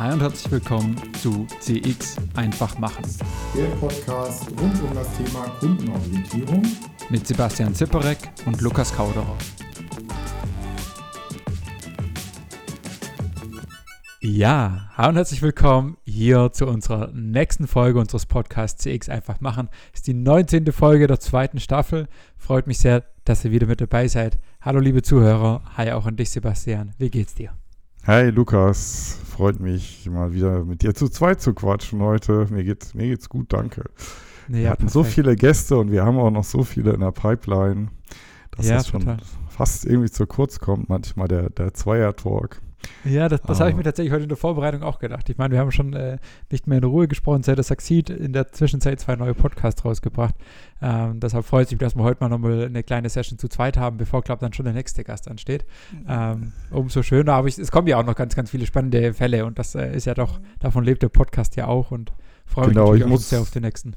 Hi und herzlich willkommen zu CX einfach machen. Der Podcast rund um das Thema Kundenorientierung mit Sebastian Zipperek und Lukas Kauderer. Ja, hallo und herzlich willkommen hier zu unserer nächsten Folge unseres Podcasts CX einfach machen. Das ist die 19. Folge der zweiten Staffel. Freut mich sehr, dass ihr wieder mit dabei seid. Hallo liebe Zuhörer, hi auch an dich Sebastian. Wie geht's dir? Hi Lukas, freut mich mal wieder mit dir zu zweit zu quatschen heute. Mir geht's, mir geht's gut, danke. Ja, wir hatten perfekt. so viele Gäste und wir haben auch noch so viele in der Pipeline, dass ja, das schon total. fast irgendwie zu kurz kommt, manchmal der, der Zweier-Talk. Ja, das, das habe ich mir tatsächlich heute in der Vorbereitung auch gedacht. Ich meine, wir haben schon äh, nicht mehr in Ruhe gesprochen, seit das Succeed in der Zwischenzeit zwei neue Podcasts rausgebracht. Ähm, deshalb freut es mich, dass wir heute mal nochmal eine kleine Session zu zweit haben, bevor, glaube dann schon der nächste Gast ansteht. Ähm, umso schöner, aber ich, es kommen ja auch noch ganz, ganz viele spannende Fälle und das äh, ist ja doch, davon lebt der Podcast ja auch und freue mich genau, natürlich ich muss, sehr auf den nächsten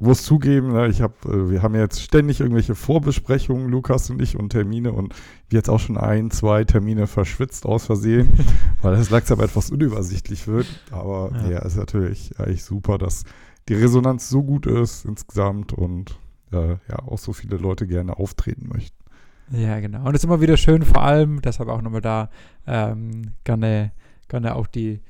muss zugeben, ne, ich habe, äh, wir haben jetzt ständig irgendwelche Vorbesprechungen, Lukas und ich, und Termine und jetzt auch schon ein, zwei Termine verschwitzt aus Versehen, weil es langsam etwas unübersichtlich wird. Aber ja, ja ist natürlich eigentlich super, dass die Resonanz so gut ist insgesamt und äh, ja auch so viele Leute gerne auftreten möchten. Ja, genau. Und es ist immer wieder schön, vor allem, deshalb auch nochmal da ähm, gerne, gerne auch die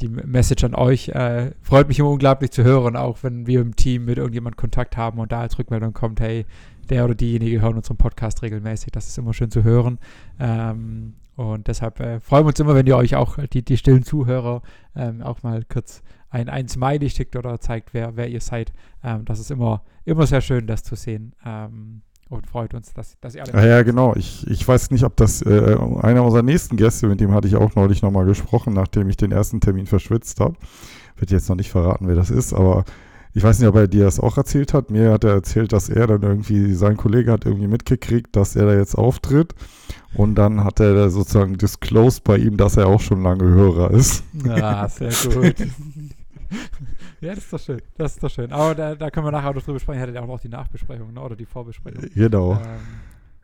die Message an euch. Äh, freut mich immer unglaublich zu hören, auch wenn wir im Team mit irgendjemand Kontakt haben und da als Rückmeldung kommt, hey, der oder diejenige hören unseren Podcast regelmäßig. Das ist immer schön zu hören. Ähm, und deshalb äh, freuen wir uns immer, wenn ihr euch auch, die, die stillen Zuhörer, ähm, auch mal kurz ein, ein Smiley schickt oder zeigt, wer, wer ihr seid. Ähm, das ist immer, immer sehr schön, das zu sehen. Und freut uns, dass, dass ihr alle. Ja, ja, genau. Ich, ich weiß nicht, ob das äh, einer unserer nächsten Gäste, mit dem hatte ich auch neulich nochmal gesprochen, nachdem ich den ersten Termin verschwitzt habe. Wird jetzt noch nicht verraten, wer das ist, aber ich weiß nicht, ob er dir das auch erzählt hat. Mir hat er erzählt, dass er dann irgendwie, sein Kollege hat irgendwie mitgekriegt, dass er da jetzt auftritt. Und dann hat er sozusagen disclosed bei ihm, dass er auch schon lange Hörer ist. Ja, sehr gut. Ja, das ist doch schön. Das ist doch schön. Aber da, da können wir nachher auch drüber sprechen. Ich hatte ja auch noch die Nachbesprechung ne? oder die Vorbesprechung. Genau. Ähm,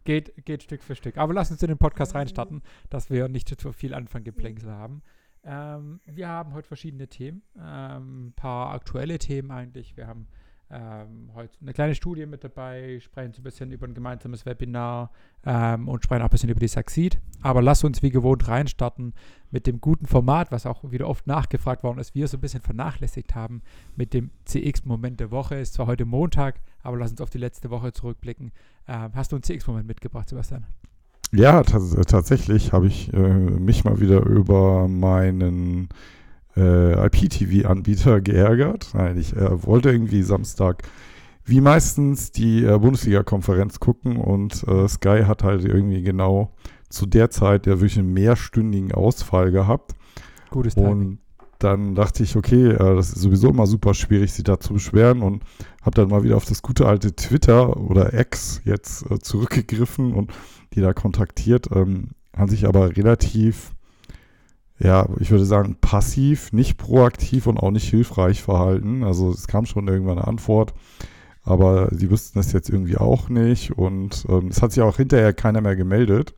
geht, geht Stück für Stück. Aber lass uns in den Podcast reinstarten, dass wir nicht zu viel Anfanggeplänkel haben. Ähm, wir haben heute verschiedene Themen. Ähm, ein paar aktuelle Themen eigentlich. Wir haben ähm, heute eine kleine Studie mit dabei, sprechen ein bisschen über ein gemeinsames Webinar ähm, und sprechen auch ein bisschen über die Succeed. Aber lass uns wie gewohnt reinstarten mit dem guten Format, was auch wieder oft nachgefragt worden ist, wir so ein bisschen vernachlässigt haben mit dem CX-Moment der Woche. Ist zwar heute Montag, aber lass uns auf die letzte Woche zurückblicken. Ähm, hast du einen CX-Moment mitgebracht, Sebastian? Ja, tatsächlich habe ich äh, mich mal wieder über meinen äh, IPTV-Anbieter geärgert. Nein, ich äh, wollte irgendwie Samstag wie meistens die äh, Bundesliga-Konferenz gucken und äh, Sky hat halt irgendwie genau zu der Zeit ja wirklich einen mehrstündigen Ausfall gehabt. Gutes Timing. Und dann dachte ich, okay, äh, das ist sowieso immer super schwierig, sich da zu beschweren und habe dann mal wieder auf das gute alte Twitter oder X jetzt äh, zurückgegriffen und die da kontaktiert, ähm, haben sich aber relativ ja, ich würde sagen, passiv, nicht proaktiv und auch nicht hilfreich verhalten. Also es kam schon irgendwann eine Antwort, aber sie wüssten das jetzt irgendwie auch nicht und ähm, es hat sich auch hinterher keiner mehr gemeldet.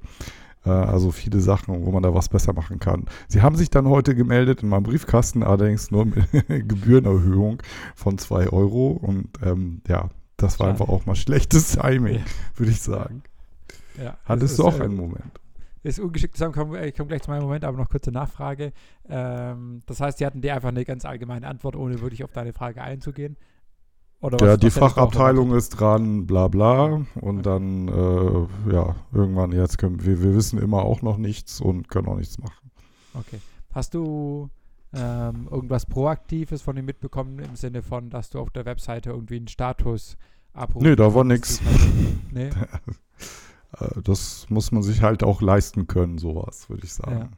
Äh, also viele Sachen, wo man da was besser machen kann. Sie haben sich dann heute gemeldet in meinem Briefkasten, allerdings nur mit Gebührenerhöhung von 2 Euro und ähm, ja, das war einfach auch mal schlechtes Timing, ja. würde ich sagen. Ja, Hattest du auch einen Moment? Ist ungeschickt zusammenkommen. Ich komme gleich zu meinem Moment, aber noch kurze Nachfrage. Ähm, das heißt, die hatten dir einfach eine ganz allgemeine Antwort, ohne wirklich auf deine Frage einzugehen. Oder was, ja, die Fachabteilung ist dran, bla bla. Und okay. dann, äh, ja, irgendwann, jetzt können wir, wir wissen immer auch noch nichts und können auch nichts machen. Okay. Hast du ähm, irgendwas Proaktives von ihm mitbekommen, im Sinne von, dass du auf der Webseite irgendwie einen Status abrufst? Nee, da war nichts. Nee? Äh, das muss man sich halt auch leisten können, sowas, würde ich sagen. Ja,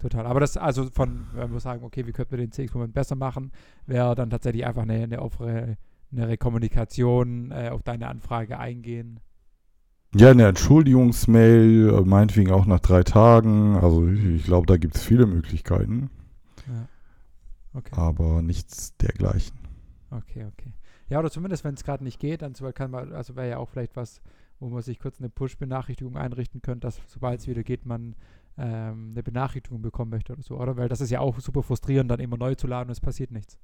total. Aber das, also von, wenn wir sagen, okay, wie könnten wir den CX-Moment besser machen, wäre dann tatsächlich einfach eine, eine offene eine Kommunikation äh, auf deine Anfrage eingehen. Ja, eine Entschuldigungsmail, äh, meinetwegen auch nach drei Tagen. Also ich, ich glaube, da gibt es viele Möglichkeiten. Ja. Okay. Aber nichts dergleichen. Okay, okay. Ja, oder zumindest, wenn es gerade nicht geht, dann kann man, also wäre ja auch vielleicht was, wo man sich kurz eine Push-Benachrichtigung einrichten könnte, dass sobald es wieder geht, man ähm, eine Benachrichtigung bekommen möchte oder so, oder? Weil das ist ja auch super frustrierend, dann immer neu zu laden und es passiert nichts.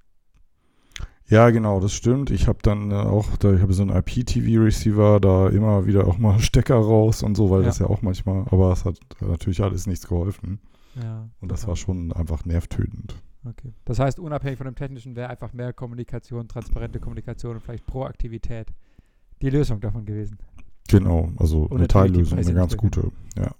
Ja, genau, das stimmt. Ich habe dann äh, auch, da, ich habe so einen IPTV-Receiver, da immer wieder auch mal Stecker raus und so, weil Ja. das ja auch manchmal, aber es hat natürlich alles nichts geholfen. Ja. Und das total. war schon einfach nervtötend. Okay. Das heißt, unabhängig von dem Technischen wäre einfach mehr Kommunikation, transparente Kommunikation und vielleicht Proaktivität die Lösung davon gewesen. Genau, also eine Teillösung, eine ganz gute. Ja.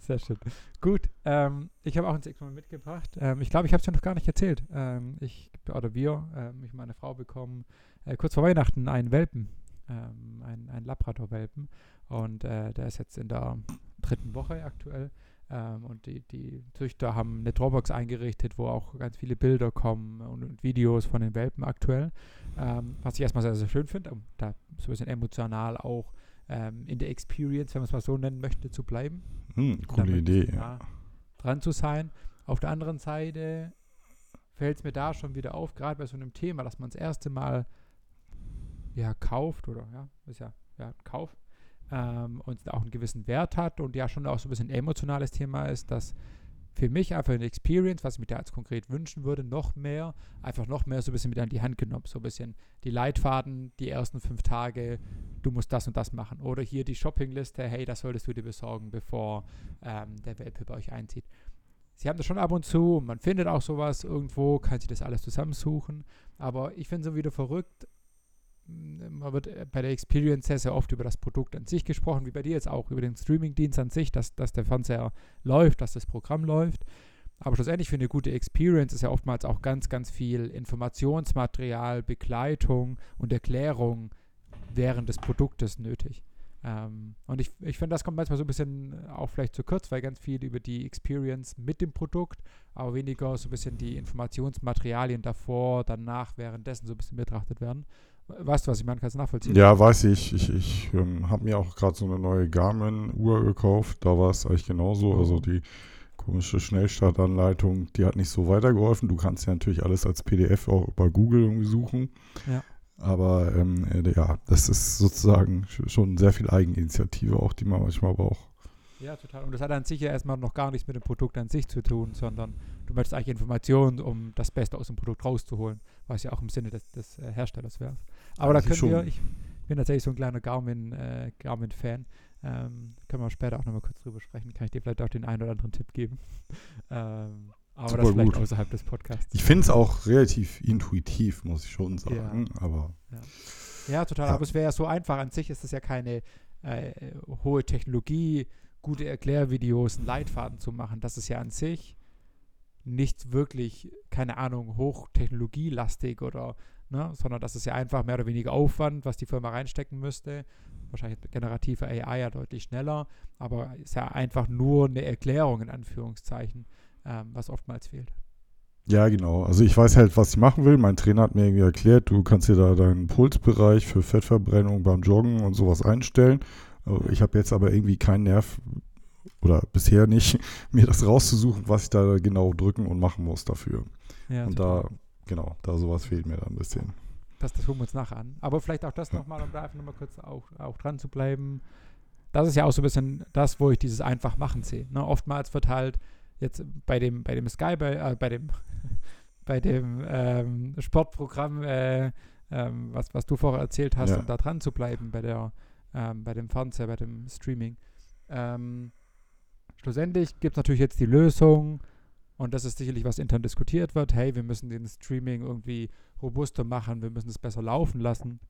Sehr schön. Gut, ähm, ich habe auch ein Sexmal mitgebracht. Ähm, ich glaube, ich habe es dir noch gar nicht erzählt. Ähm, ich oder wir, ähm, ich und meine Frau bekommen äh, kurz vor Weihnachten einen Welpen, ähm, einen, einen Labrador-Welpen. Und äh, der ist jetzt in der dritten Woche aktuell. Ähm, und die, die Züchter haben eine Dropbox eingerichtet, wo auch ganz viele Bilder kommen und, und Videos von den Welpen aktuell. Ähm, was ich erstmal sehr, sehr schön finde, um da so ein bisschen emotional auch ähm, in der Experience, wenn man es mal so nennen möchte, zu bleiben Hm, coole damit Idee. nah dran zu sein. Auf der anderen Seite fällt es mir da schon wieder auf, gerade bei so einem Thema, dass man das erste Mal ja kauft oder ja, ist ja, ja Kauf ähm, und auch einen gewissen Wert hat und ja schon auch so ein bisschen ein emotionales Thema ist, dass für mich einfach eine Experience, was ich mir da jetzt konkret wünschen würde, noch mehr, einfach noch mehr so ein bisschen mit an die Hand genommen. So ein bisschen die Leitfaden, die ersten fünf Tage, du musst das und das machen. Oder hier die Shoppingliste, hey, das solltest du dir besorgen, bevor ähm, der Welpe bei euch einzieht. Sie haben das schon ab und zu, man findet auch sowas irgendwo, kann sich das alles zusammensuchen. Aber ich finde es so wieder verrückt. M, Man wird äh, bei der Experience sehr, sehr oft über das Produkt an sich gesprochen, wie bei dir jetzt auch, über den Streamingdienst an sich, dass, dass der Fernseher läuft, dass das Programm läuft. Aber schlussendlich für eine gute Experience ist ja oftmals auch ganz, ganz viel Informationsmaterial, Begleitung und Erklärung während des Produktes nötig. Ähm, und ich, ich finde, das kommt manchmal so ein bisschen auch vielleicht zu kurz, weil ganz viel über die Experience mit dem Produkt, aber weniger so ein bisschen die Informationsmaterialien davor, danach, währenddessen so ein bisschen betrachtet werden. Weißt du, was ich meine? Kannst du nachvollziehen? Ja, weiß ich. Ich, ich ähm, habe mir auch gerade so eine neue Garmin-Uhr gekauft. Da war es eigentlich genauso. Also die komische Schnellstartanleitung, die hat nicht so weitergeholfen. Du kannst ja natürlich alles als PDF auch über Google irgendwie suchen. Ja. Aber ähm, äh, ja, das ist sozusagen sch- schon sehr viel Eigeninitiative, auch die man manchmal braucht. Ja, total. Und das hat an sich ja erstmal noch gar nichts mit dem Produkt an sich zu tun, sondern du möchtest eigentlich Informationen, um das Beste aus dem Produkt rauszuholen, was ja auch im Sinne des, des äh, Herstellers wäre. Aber da Eigentlich können wir, schon. ich bin tatsächlich so ein kleiner Garmin, äh, Garmin-Fan. Ähm, können wir später auch nochmal kurz drüber sprechen. Kann ich dir vielleicht auch den einen oder anderen Tipp geben. ähm, aber Super das vielleicht gut. außerhalb des Podcasts. Ich finde es auch relativ intuitiv, muss ich schon sagen. Aber Ja, total. Ja. Aber es wäre ja so einfach. An sich ist es ja keine äh, hohe Technologie, gute Erklärvideos, einen Leitfaden zu machen. Das ist ja an sich nicht wirklich, keine Ahnung, hochtechnologielastig oder, ne, sondern das ist ja einfach mehr oder weniger Aufwand, was die Firma reinstecken müsste. Wahrscheinlich mit generativer AI ja deutlich schneller, aber ist ja einfach nur eine Erklärung in Anführungszeichen, ähm, was oftmals fehlt. Ja, genau. Also ich weiß halt, was ich machen will. Mein Trainer hat mir irgendwie erklärt, du kannst dir da deinen Pulsbereich für Fettverbrennung beim Joggen und sowas einstellen. Also Ich habe jetzt aber irgendwie keinen Nerv oder bisher nicht, mir das rauszusuchen, was ich da genau drücken und machen muss dafür. Ja, und total. da, genau, da sowas fehlt mir dann ein bisschen. Das, das gucken wir uns nachher an. Aber vielleicht auch das Ja. nochmal, um da einfach nochmal kurz auch, auch dran zu bleiben. Das ist ja auch so ein bisschen das, wo ich dieses einfach machen sehe. Ne? Oftmals wird halt jetzt bei dem, bei dem Sky, bei, äh, bei dem, bei dem ähm, Sportprogramm, äh, ähm, was, was du vorher erzählt hast, Ja. um da dran zu bleiben, bei der, ähm, bei dem Fernseher, bei dem Streaming. Ähm, schlussendlich gibt es natürlich jetzt die Lösung, und das ist sicherlich, was intern diskutiert wird. Hey, wir müssen den Streaming irgendwie robuster machen, wir müssen es besser laufen lassen.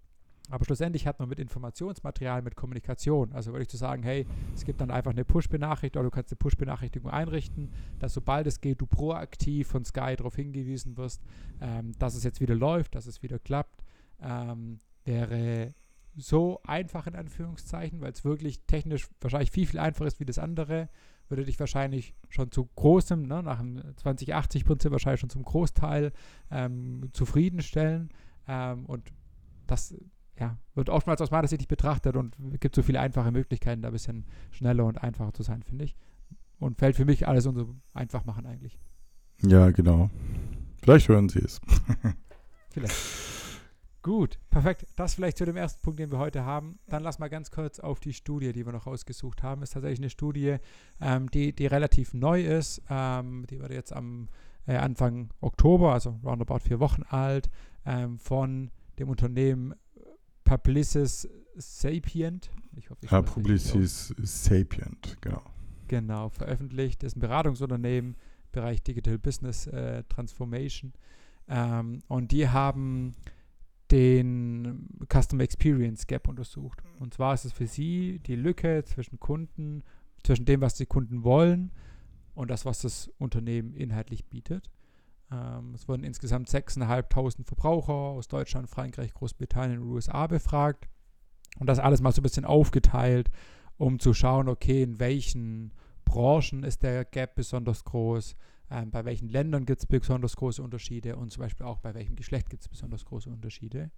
Aber schlussendlich hat man mit Informationsmaterial, mit Kommunikation, also würde ich zu sagen, hey, es gibt dann einfach eine Push-Benachrichtigung oder du kannst eine Push-Benachrichtigung einrichten, dass sobald es geht, du proaktiv von Sky darauf hingewiesen wirst, ähm, dass es jetzt wieder läuft, dass es wieder klappt, ähm, wäre so einfach in Anführungszeichen, weil es wirklich technisch wahrscheinlich viel, viel einfacher ist wie das andere, würde dich wahrscheinlich schon zu großem, ne, nach dem 2080-Prinzip wahrscheinlich schon zum Großteil ähm, zufriedenstellen. Ähm, und das ja, wird oftmals aus meiner Sicht nicht betrachtet und es gibt so viele einfache Möglichkeiten, da ein bisschen schneller und einfacher zu sein, finde ich. Und fällt für mich alles unter einfach machen eigentlich. Ja, genau. Vielleicht hören Sie es. Vielleicht. Gut, perfekt. Das vielleicht zu dem ersten Punkt, den wir heute haben. Dann lass mal ganz kurz auf die Studie, die wir noch rausgesucht haben. Ist tatsächlich eine Studie, ähm, die, die relativ neu ist. Ähm, die wurde jetzt am äh, Anfang Oktober, also roundabout vier Wochen alt, ähm, von dem Unternehmen Publicis Sapient. Ich hoffe, ich ja, Publicis Sapient, genau. Genau, veröffentlicht. Das ist ein Beratungsunternehmen, Bereich Digital Business äh, Transformation. Ähm, und die haben den Customer Experience Gap untersucht. Und zwar ist es für sie die Lücke zwischen Kunden, zwischen dem, was die Kunden wollen und das, was das Unternehmen inhaltlich bietet. Ähm, es wurden insgesamt 6.500 Verbraucher aus Deutschland, Frankreich, Großbritannien und USA befragt. Und das alles mal so ein bisschen aufgeteilt, um zu schauen, okay, in welchen Branchen ist der Gap besonders groß, ähm, bei welchen Ländern gibt es besonders große Unterschiede und zum Beispiel auch bei welchem Geschlecht gibt es besonders große Unterschiede.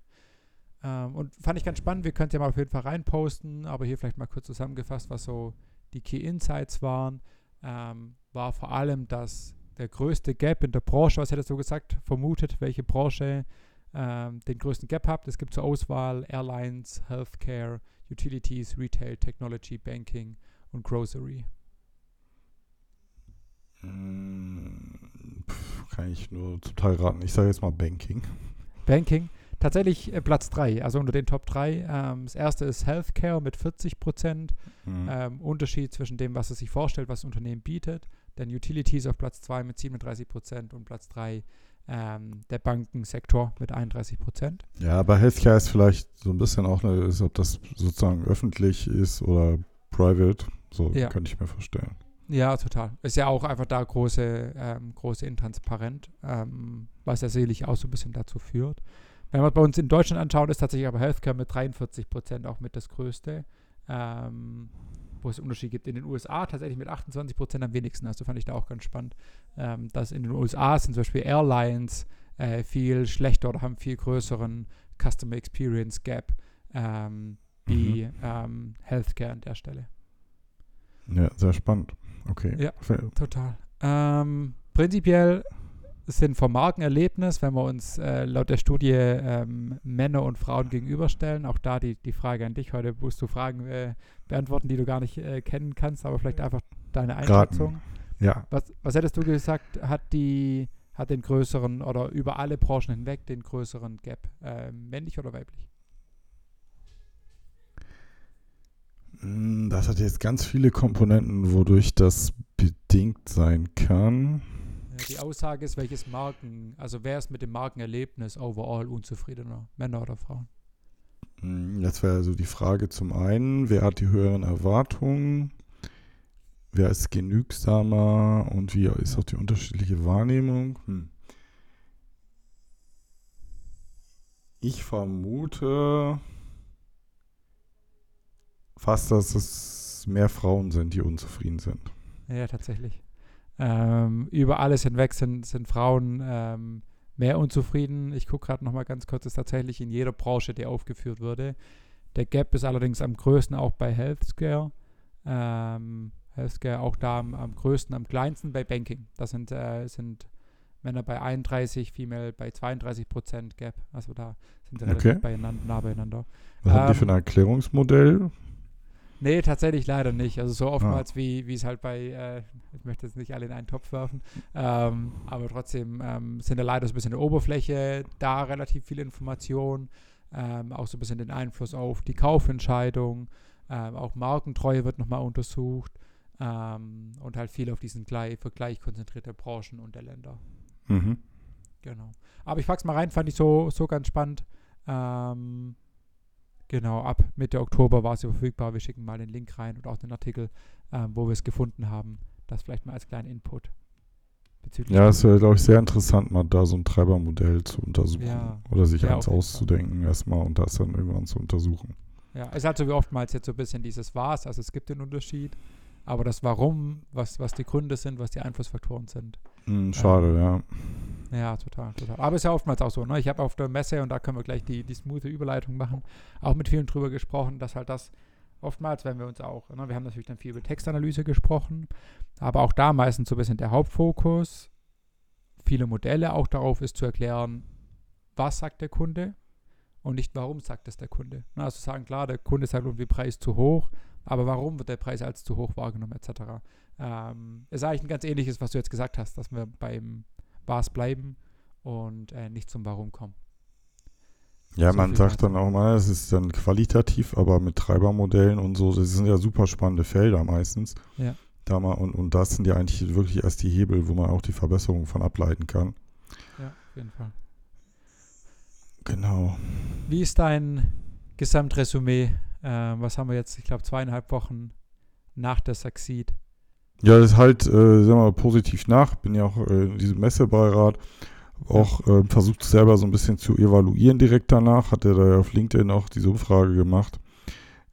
Ähm, und fand ich ganz spannend, wir können es ja mal auf jeden Fall reinposten, aber hier vielleicht mal kurz zusammengefasst, was so die Key Insights waren, ähm, war vor allem, dass der größte Gap in der Branche, was hättest du gesagt, vermutet, welche Branche ähm, den größten Gap habt. Es gibt zur Auswahl Airlines, Healthcare, Utilities, Retail, Technology, Banking und Grocery. Hm, kann ich nur total raten. Ich sage jetzt mal Banking. Banking. Tatsächlich äh, Platz 3, also unter den Top 3. Ähm, das erste ist Healthcare mit 40 Prozent. Mhm. Ähm, Unterschied zwischen dem, was es sich vorstellt, was das Unternehmen bietet. Dann Utilities auf Platz 2 mit 37 Prozent und Platz 3 ähm, der Bankensektor mit 31 Prozent. Ja, aber Healthcare ist vielleicht so ein bisschen auch, eine, ist, ob das sozusagen öffentlich ist oder private. So ja. könnte ich mir vorstellen. Ja, total. Ist ja auch einfach da große, ähm, große Intransparent, ähm, was ja sicherlich auch so ein bisschen dazu führt. Wenn wir bei uns in Deutschland anschauen, ist tatsächlich aber Healthcare mit 43 Prozent auch mit das größte, ähm, wo es Unterschied gibt. In den USA tatsächlich mit 28 Prozent am wenigsten. Also fand ich da auch ganz spannend, ähm, dass in den USA sind zum Beispiel Airlines äh, viel schlechter oder haben viel größeren Customer Experience Gap ähm, wie mhm. Ähm, Healthcare an der Stelle. Ja, sehr spannend. Okay. Ja, total. Ähm, prinzipiell sind vom Markenerlebnis, wenn wir uns äh, laut der Studie ähm, Männer und Frauen gegenüberstellen, auch da die, die Frage an dich heute, musst du Fragen äh, beantworten, die du gar nicht äh, kennen kannst, aber vielleicht einfach deine Einschätzung. Raten. Ja. Was, was hättest du gesagt, hat die hat den größeren oder über alle Branchen hinweg den größeren Gap, äh, männlich oder weiblich? Hm, das hat jetzt ganz viele Komponenten, wodurch das bedingt sein kann. Die Aussage ist, welches Marken, also wer ist mit dem Markenerlebnis overall unzufriedener, Männer oder Frauen? Hm, jetzt wäre also die Frage zum einen, wer hat die höheren Erwartungen, wer ist genügsamer und wie ist auch die unterschiedliche Wahrnehmung? Hm. Ich vermute, fast, dass es mehr Frauen sind, die unzufrieden sind. Ja, tatsächlich. Ähm, über alles hinweg sind, sind Frauen ähm, mehr unzufrieden. Ich gucke gerade noch mal ganz kurz, ist tatsächlich in jeder Branche, die aufgeführt wurde. Der Gap ist allerdings am größten auch bei Healthcare. Ähm, Healthcare auch da am, am, größten, am kleinsten bei Banking. Das sind, äh, sind Männer bei 31, Female bei 32 Prozent Gap. Also da sind sie okay. relativ beieinander, nah beieinander. Was haben die für ein Erklärungsmodell? Nee, tatsächlich leider nicht. Also so oftmals, ja. wie, wie es halt bei, äh, ich möchte jetzt nicht alle in einen Topf werfen, ähm, aber trotzdem ähm, sind da leider so ein bisschen in der Oberfläche da relativ viele Informationen, ähm, auch so ein bisschen den Einfluss auf die Kaufentscheidung, ähm, auch Markentreue wird nochmal untersucht ähm, und halt viel auf diesen Gleich, Vergleich konzentrierter Branchen und der Länder. Mhm. Genau. Aber ich pack's mal rein, fand ich so, so ganz spannend. Ähm, Genau, ab Mitte Oktober war sie verfügbar. Wir schicken mal den Link rein und auch den Artikel, ähm, wo wir es gefunden haben. Das vielleicht mal als kleinen Input. Ja, es wäre, glaube ich, sehr interessant, mal da so ein Treibermodell zu untersuchen. Ja, oder sich ja, eins auszudenken erstmal und das dann irgendwann zu untersuchen. Ja, es hat so wie oftmals jetzt so ein bisschen dieses Was, also es gibt den Unterschied, aber das Warum, was, was die Gründe sind, was die Einflussfaktoren sind. Mm, schade, ähm, ja. Ja, total, total. Aber ist ja oftmals auch so. Ne? Ich habe auf der Messe, und da können wir gleich die, die smooth Überleitung machen, auch mit vielen drüber gesprochen, dass halt das oftmals, wenn wir uns auch, ne, wir haben natürlich dann viel über Textanalyse gesprochen, aber auch da meistens so ein bisschen der Hauptfokus, viele Modelle auch darauf ist zu erklären, was sagt der Kunde und nicht, warum sagt das der Kunde. Na, also sagen, klar, der Kunde sagt irgendwie Preis zu hoch, aber warum wird der Preis als zu hoch wahrgenommen, etc. Ähm, ist eigentlich ein ganz ähnliches, was du jetzt gesagt hast, dass wir beim Was bleiben und äh, nicht zum Warum kommen. Ja, So man sagt dann auch mal, es ist dann qualitativ, aber mit Treibermodellen und so, das sind ja super spannende Felder meistens. Ja. Da mal, und, und das sind ja eigentlich wirklich erst die Hebel, wo man auch die Verbesserung von ableiten kann. Ja, auf jeden Fall. Genau. Wie ist dein Gesamtresümee? Äh, was haben wir jetzt, ich glaube, zweieinhalb Wochen nach der Succeed? Ja, das ist halt, äh, sagen wir mal, positiv nach. Bin ja auch äh, in diesem Messebeirat. Auch äh, versucht selber so ein bisschen zu evaluieren direkt danach. Hat er da auf LinkedIn auch diese Umfrage gemacht,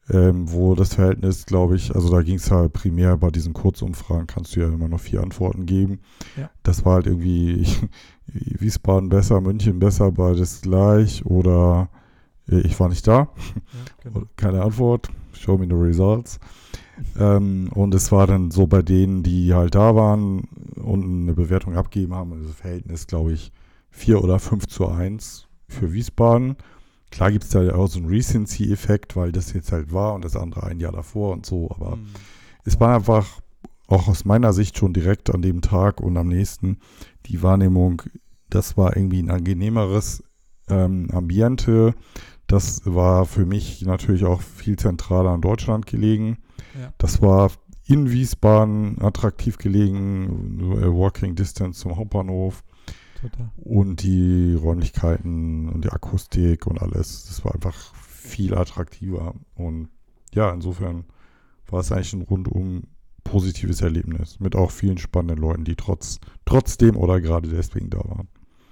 ähm, wo das Verhältnis, glaube ich, also da ging es halt primär bei diesen Kurzumfragen, kannst du ja immer noch vier Antworten geben. Ja. Das war halt irgendwie Wiesbaden besser, München besser, beides gleich oder ich war nicht da. Ja, Oder Keine Antwort. Show me the results. ähm, und es war dann so bei denen, die halt da waren und eine Bewertung abgeben haben, also das Verhältnis, glaube ich, 4 oder 5 zu 1 für Wiesbaden. Klar gibt es da ja auch so einen Recency-Effekt, weil das jetzt halt war und das andere ein Jahr davor und so, aber Hm. es war einfach auch aus meiner Sicht schon direkt an dem Tag und am nächsten die Wahrnehmung, das war irgendwie ein angenehmeres ähm, Ambiente. Das war für mich natürlich auch viel zentraler in Deutschland gelegen. Ja. Das war in Wiesbaden attraktiv gelegen, nur, Walking Distance zum Hauptbahnhof Total. und die Räumlichkeiten und die Akustik und alles. Das war einfach viel attraktiver. Und ja, insofern war es eigentlich ein rundum positives Erlebnis mit auch vielen spannenden Leuten, die trotz, trotzdem oder gerade deswegen da waren.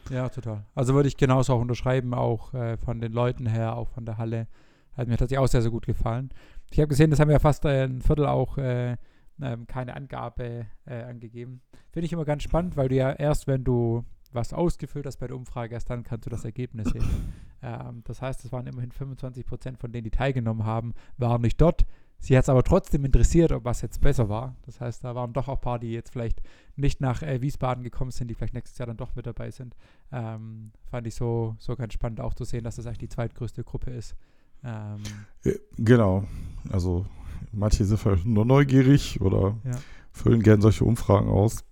Ja, total. Also würde ich genauso auch unterschreiben, auch äh, von den Leuten her, auch von der Halle. Hat mir tatsächlich auch sehr, sehr gut gefallen. Ich habe gesehen, das haben wir ja fast äh, ein Viertel auch äh, ähm, keine Angabe äh, angegeben. Finde ich immer ganz spannend, weil du ja erst, wenn du was ausgefüllt hast bei der Umfrage, erst dann kannst du das Ergebnis sehen. ähm, das heißt, es waren immerhin 25 Prozent von denen, die teilgenommen haben, waren nicht dort. Sie hat es aber trotzdem interessiert, ob was jetzt besser war. Das heißt, da waren doch auch ein paar, die jetzt vielleicht nicht nach äh, Wiesbaden gekommen sind, die vielleicht nächstes Jahr dann doch mit dabei sind. Ähm, fand ich so, so ganz spannend auch zu sehen, dass das eigentlich die zweitgrößte Gruppe ist. Ähm, Äh, Genau. Also manche sind vielleicht nur neugierig oder Ja. füllen gern solche Umfragen aus.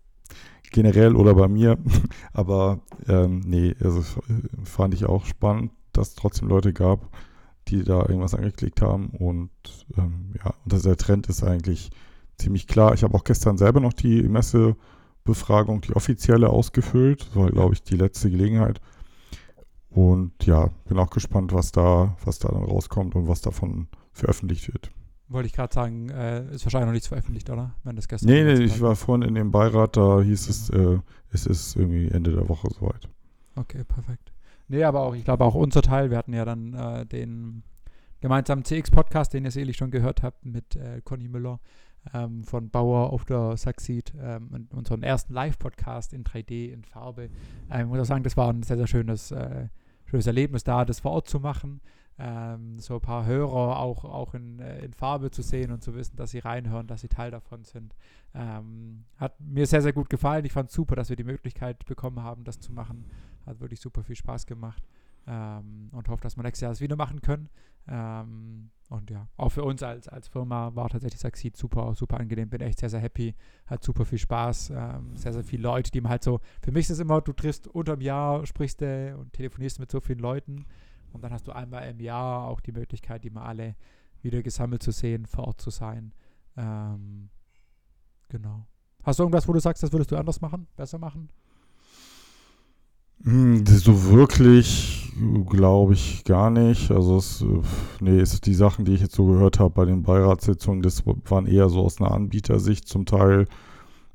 Generell oder bei mir. Aber ähm, nee, also äh, fand ich auch spannend, dass es trotzdem Leute gab, die da irgendwas angeklickt haben. Und ähm, ja, und der Trend ist eigentlich ziemlich klar. Ich habe auch gestern selber noch die Messebefragung, die offizielle, ausgefüllt. Das war, glaube ich, die letzte Gelegenheit. Und ja, bin auch gespannt, was da, was da dann rauskommt und was davon veröffentlicht wird. wollte ich gerade sagen, äh, ist wahrscheinlich noch nichts veröffentlicht, oder? Wenn das gestern Nee, nee, ich war vorhin in dem Beirat, da hieß es, äh, es ist irgendwie Ende der Woche soweit. Okay, perfekt. Nee, aber auch, ich glaube auch unser Teil, wir hatten ja dann äh, den gemeinsamen CX-Podcast, den ihr sicherlich schon gehört habt, mit äh, Conny Müller ähm, von Bauer auf der Succeed, ähm, und unseren ersten Live-Podcast in 3D, in Farbe. Ähm, ich muss auch sagen, das war ein sehr, sehr schönes, äh, schönes Erlebnis da, das vor Ort zu machen. Ähm, so ein paar Hörer auch, auch in, äh, in Farbe zu sehen und zu wissen, dass sie reinhören, dass sie Teil davon sind. Ähm, hat mir sehr, sehr gut gefallen. Ich fand es super, dass wir die Möglichkeit bekommen haben, das zu machen. Hat wirklich super viel Spaß gemacht. Ähm, und hoffe, dass wir nächstes Jahr das wieder machen können. Ähm, und ja, auch für uns als, als Firma war tatsächlich Succeed super, super angenehm. Bin echt sehr, sehr happy. Hat super viel Spaß. Ähm, sehr, sehr viele Leute, die man halt so. Für mich ist es immer, du triffst unterm Jahr, sprichst äh, und telefonierst mit so vielen Leuten. Und dann hast du einmal im Jahr auch die Möglichkeit, die mal alle wieder gesammelt zu sehen, vor Ort zu sein. Ähm, genau. Hast du irgendwas, wo du sagst, das würdest du anders machen, besser machen? Hm, So wirklich glaube ich gar nicht. Also es, äh, nee, es die Sachen, die ich jetzt so gehört habe bei den Beiratssitzungen, das waren eher so aus einer Anbietersicht zum Teil,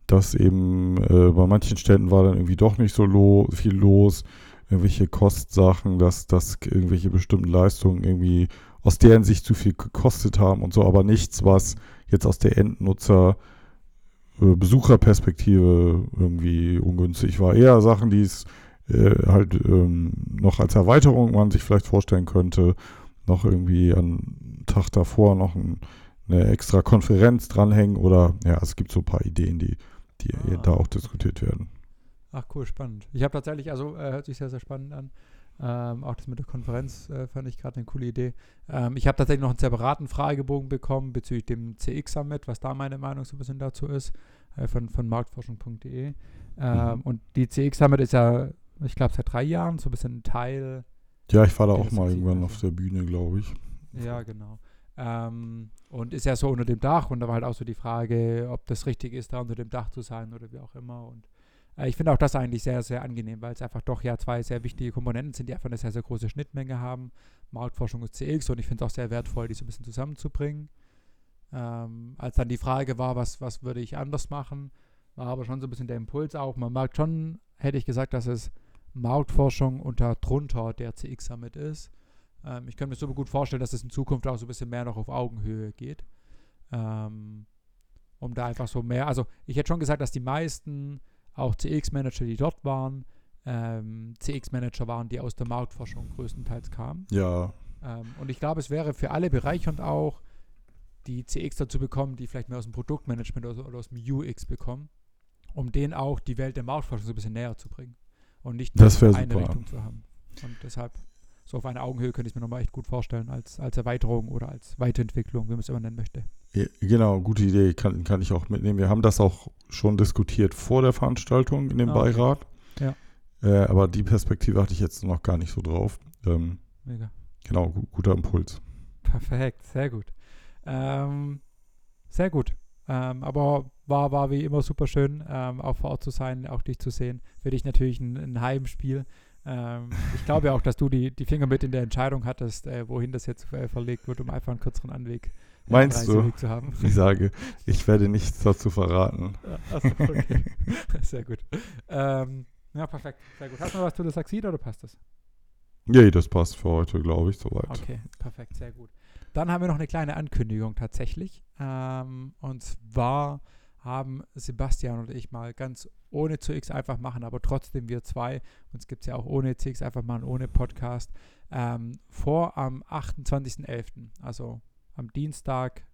dass eben äh, bei manchen Städten war dann irgendwie doch nicht so lo viel los, irgendwelche Kostsachen, dass, dass irgendwelche bestimmten Leistungen irgendwie aus deren Sicht zu viel gekostet haben und so, aber nichts, was jetzt aus der Endnutzer äh, Besucherperspektive irgendwie ungünstig war. Eher Sachen, die es äh, halt ähm, noch als Erweiterung man sich vielleicht vorstellen könnte, noch irgendwie an Tag davor noch ein, eine extra Konferenz dranhängen oder ja, es gibt so ein paar Ideen, die, die Ah, da auch diskutiert werden. Ach cool, spannend. Ich habe tatsächlich, also äh, hört sich sehr, sehr spannend an. Ähm, auch das mit der Konferenz äh, fand ich gerade eine coole Idee. Ähm, ich habe tatsächlich noch einen separaten Fragebogen bekommen bezüglich dem CX Summit, was da meine Meinung so ein bisschen dazu ist, äh, von, von marktforschung.de. Ähm, mhm. Und die CX Summit ist ja, ich glaube, seit drei Jahren so ein bisschen ein Teil. Ja, ich war da auch mal irgendwann auf der Bühne, glaube ich. Ja, genau. Ähm, und ist ja so unter dem Dach und da war halt auch so die Frage, ob das richtig ist, da unter dem Dach zu sein oder wie auch immer. Und äh, ich finde auch das eigentlich sehr, sehr angenehm, weil es einfach doch ja zwei sehr wichtige Komponenten sind, die einfach eine sehr, sehr große Schnittmenge haben. Marktforschung und CX und ich finde es auch sehr wertvoll, die so ein bisschen zusammenzubringen. Ähm, als dann die Frage war, was, was würde ich anders machen, war aber schon so ein bisschen der Impuls auch. Man merkt schon, hätte ich gesagt, dass es Marktforschung unter drunter der CX Summit ist. Ähm, ich könnte mir super gut vorstellen, dass es in Zukunft auch so ein bisschen mehr noch auf Augenhöhe geht. Ähm, um da einfach so mehr, also ich hätte schon gesagt, dass die meisten auch CX-Manager, die dort waren, ähm, CX-Manager waren, die aus der Marktforschung größtenteils kamen. Ja. Ähm, und ich glaube, es wäre für alle bereichernd auch, die CX dazu bekommen, die vielleicht mehr aus dem Produktmanagement oder, oder aus dem UX bekommen, um denen auch die Welt der Marktforschung so ein bisschen näher zu bringen und nicht nur eine super. Richtung zu haben. Und deshalb so auf einer Augenhöhe könnte ich mir nochmal echt gut vorstellen, als, als Erweiterung oder als Weiterentwicklung, wie man es immer nennen möchte. Ja, genau, gute Idee, kann, kann ich auch mitnehmen. Wir haben das auch schon diskutiert vor der Veranstaltung in dem ah, Beirat. Ja. Äh, aber die Perspektive hatte ich jetzt noch gar nicht so drauf. Ähm, Mega. Genau, guter Impuls. Perfekt, sehr gut. Ähm, sehr gut. Ähm, aber war, war wie immer super schön, ähm, auch vor Ort zu sein, auch dich zu sehen. Für dich natürlich ein, ein Heimspiel. Ähm, ich glaube auch, dass du die, die Finger mit in der Entscheidung hattest, äh, wohin das jetzt äh, verlegt wird, um einfach einen kürzeren Anweg äh, Meinst du? zu haben. Ich sage, ich werde nichts dazu verraten. Achso, okay. Sehr gut. Ähm, ja, perfekt. Sehr gut. Hast du noch was zu der Saxid oder passt das? Nee, das passt für heute, glaube ich, soweit. Okay, perfekt, sehr gut. Dann haben wir noch eine kleine Ankündigung tatsächlich. Ähm, und zwar haben Sebastian und ich mal ganz ohne CX einfach machen, aber trotzdem wir zwei, uns gibt es ja auch ohne CX einfach machen, ohne Podcast, ähm, vor am 28.11., also am Dienstag,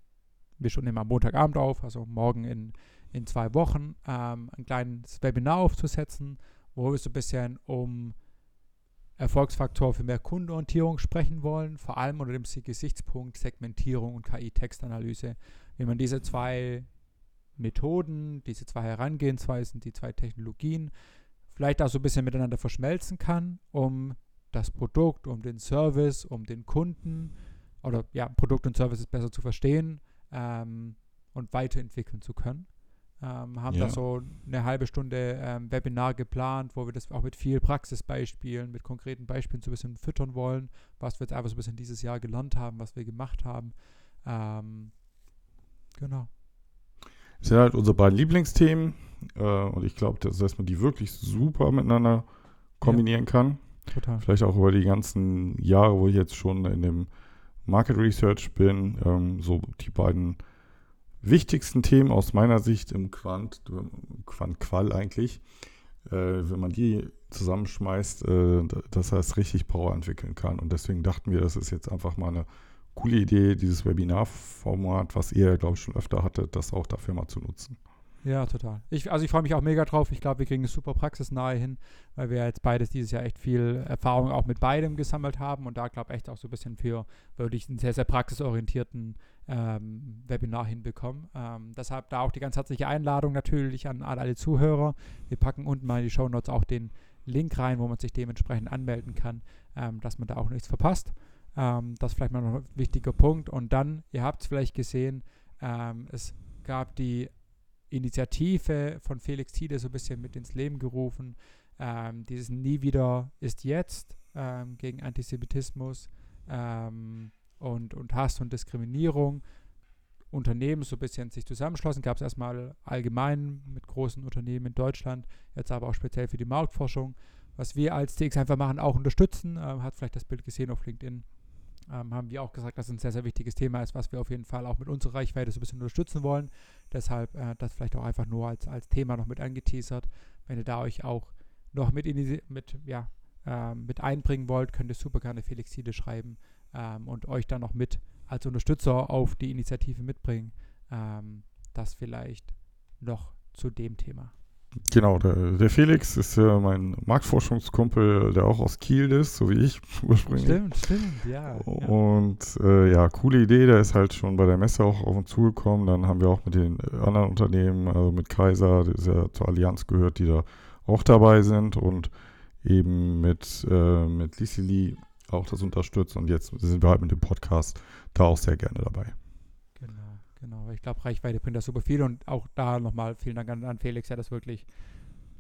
wir schon nehmen am Montagabend auf, also morgen in, in zwei Wochen, ähm, ein kleines Webinar aufzusetzen, wo wir so ein bisschen um Erfolgsfaktor für mehr Kundenorientierung sprechen wollen, vor allem unter dem Gesichtspunkt Segmentierung und KI-Textanalyse, wie man diese zwei Methoden, diese zwei Herangehensweisen, die zwei Technologien vielleicht auch so ein bisschen miteinander verschmelzen kann, um das Produkt, um den Service, um den Kunden oder ja, Produkt und Services besser zu verstehen ähm, und weiterentwickeln zu können. Ähm, haben ja. da so eine halbe Stunde ähm, Webinar geplant, wo wir das auch mit viel Praxisbeispielen, mit konkreten Beispielen so ein bisschen füttern wollen, was wir jetzt einfach so ein bisschen dieses Jahr gelernt haben, was wir gemacht haben. Ähm, genau. Das sind halt unsere beiden Lieblingsthemen äh, und ich glaube, dass, dass man die wirklich super miteinander kombinieren ja, kann. Total. Vielleicht auch über die ganzen Jahre, wo ich jetzt schon in dem Market Research bin, ähm, so die beiden wichtigsten Themen aus meiner Sicht im Quant, Quant-Qual eigentlich, äh, wenn man die zusammenschmeißt, äh, dass er es richtig Power entwickeln kann. Und deswegen dachten wir, das ist jetzt einfach mal eine coole Idee, dieses Webinar-Format, was ihr, glaube ich, schon öfter hattet, das auch dafür mal zu nutzen. Ja, total. Ich, also ich freue mich auch mega drauf. Ich glaube, wir kriegen es super praxisnahe hin, weil wir jetzt beides dieses Jahr echt viel Erfahrung auch mit beidem gesammelt haben und da glaube ich echt auch so ein bisschen für wirklich einen sehr, sehr praxisorientierten ähm, Webinar hinbekommen. Ähm, deshalb da auch die ganz herzliche Einladung natürlich an, alle Zuhörer. Wir packen unten mal in die Show Notes auch den Link rein, wo man sich dementsprechend anmelden kann, ähm, dass man da auch nichts verpasst. Ähm, das ist vielleicht mal noch ein wichtiger Punkt. Und dann, ihr habt es vielleicht gesehen, ähm, es gab die Initiative von Felix Tiede so ein bisschen mit ins Leben gerufen. Ähm, dieses Nie wieder ist jetzt ähm, gegen Antisemitismus ähm, und, und Hass und Diskriminierung. Unternehmen so ein bisschen sich zusammenschlossen. Gab es erstmal allgemein mit großen Unternehmen in Deutschland, jetzt aber auch speziell für die Marktforschung. Was wir als TX einfach machen, auch unterstützen. Ähm, hat vielleicht das Bild gesehen auf LinkedIn ähm, haben wir auch gesagt, dass es ein sehr, sehr wichtiges Thema ist, was wir auf jeden Fall auch mit unserer Reichweite so ein bisschen unterstützen wollen. Deshalb äh, das vielleicht auch einfach nur als, als Thema noch mit angeteasert. Wenn ihr da euch auch noch mit, in die, mit, ja, ähm, mit einbringen wollt, könnt ihr super gerne Felixide schreiben ähm, und euch dann noch mit als Unterstützer auf die Initiative mitbringen. Ähm, das vielleicht noch zu dem Thema. Genau, der, der Felix ist äh, mein Marktforschungskumpel, der auch aus Kiel ist, so wie ich ursprünglich. Stimmt, stimmt, ja. Und äh, ja, coole Idee, der ist halt schon bei der Messe auch auf uns zugekommen. Dann haben wir auch mit den anderen Unternehmen, also mit Kaiser, der ja zur Allianz gehört, die da auch dabei sind und eben mit, äh, mit Lisili auch das unterstützt. Und jetzt sind wir halt mit dem Podcast da auch sehr gerne dabei. Genau, genau. Ich glaube, Reichweite bringt das super viel und auch da nochmal vielen Dank an, an Felix, der das wirklich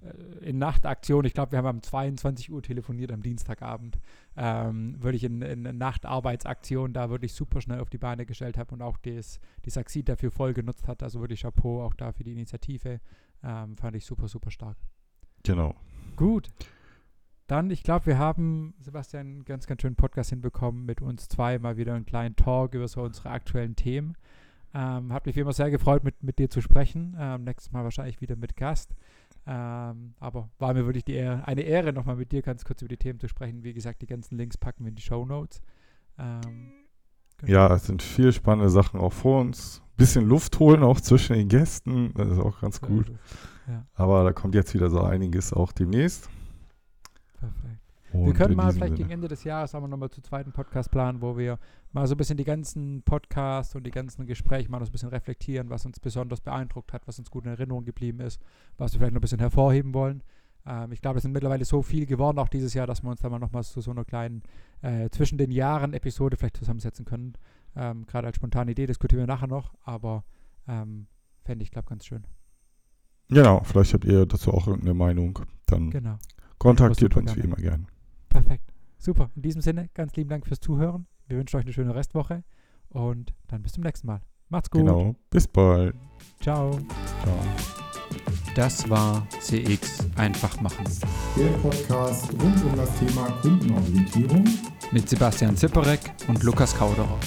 äh, in Nachtaktion, ich glaube, wir haben um 22 Uhr telefoniert am Dienstagabend, ähm, wirklich in, in Nachtarbeitsaktion da wirklich super schnell auf die Beine gestellt habe und auch das, die Saxid dafür voll genutzt hat. Also wirklich Chapeau auch da für die Initiative. Ähm, fand ich super, super stark. Genau. Gut. Dann, ich glaube, wir haben, Sebastian, einen ganz, ganz schönen Podcast hinbekommen mit uns zwei, mal wieder einen kleinen Talk über so unsere aktuellen Themen. Ähm, hat mich wie immer sehr gefreut, mit, mit dir zu sprechen. Ähm, nächstes Mal wahrscheinlich wieder mit Gast. Ähm, aber war mir wirklich die Ehre, eine Ehre, nochmal mit dir ganz kurz über die Themen zu sprechen. Wie gesagt, die ganzen Links packen wir in die Show Notes. Ähm, genau. Ja, es sind viele spannende Sachen auch vor uns. Bisschen Luft holen auch zwischen den Gästen, das ist auch ganz gut. Ja. Aber da kommt jetzt wieder so einiges auch demnächst. Und wir können mal vielleicht Sinne. gegen Ende des Jahres haben wir nochmal zu zweiten Podcast planen, wo wir mal so ein bisschen die ganzen Podcasts und die ganzen Gespräche mal so ein bisschen reflektieren, was uns besonders beeindruckt hat, was uns gut in Erinnerung geblieben ist, was wir vielleicht noch ein bisschen hervorheben wollen. Ähm, ich glaube, es sind mittlerweile so viel geworden, auch dieses Jahr, dass wir uns da mal nochmal zu so einer kleinen äh, zwischen den Jahren Episode vielleicht zusammensetzen können. Ähm, Gerade als spontane Idee diskutieren wir nachher noch, aber ähm, fände ich, glaube ganz schön. Genau, vielleicht habt ihr dazu auch irgendeine Meinung. Dann genau. kontaktiert uns wie immer gern. Perfekt. Super. In diesem Sinne, ganz lieben Dank fürs Zuhören. Wir wünschen euch eine schöne Restwoche und dann bis zum nächsten Mal. Macht's gut. Genau. Bis bald. Ciao. Ciao. Das war CX einfach machen. Der Podcast rund um das Thema Kundenorientierung mit Sebastian Zipperek und Lukas Kauderer.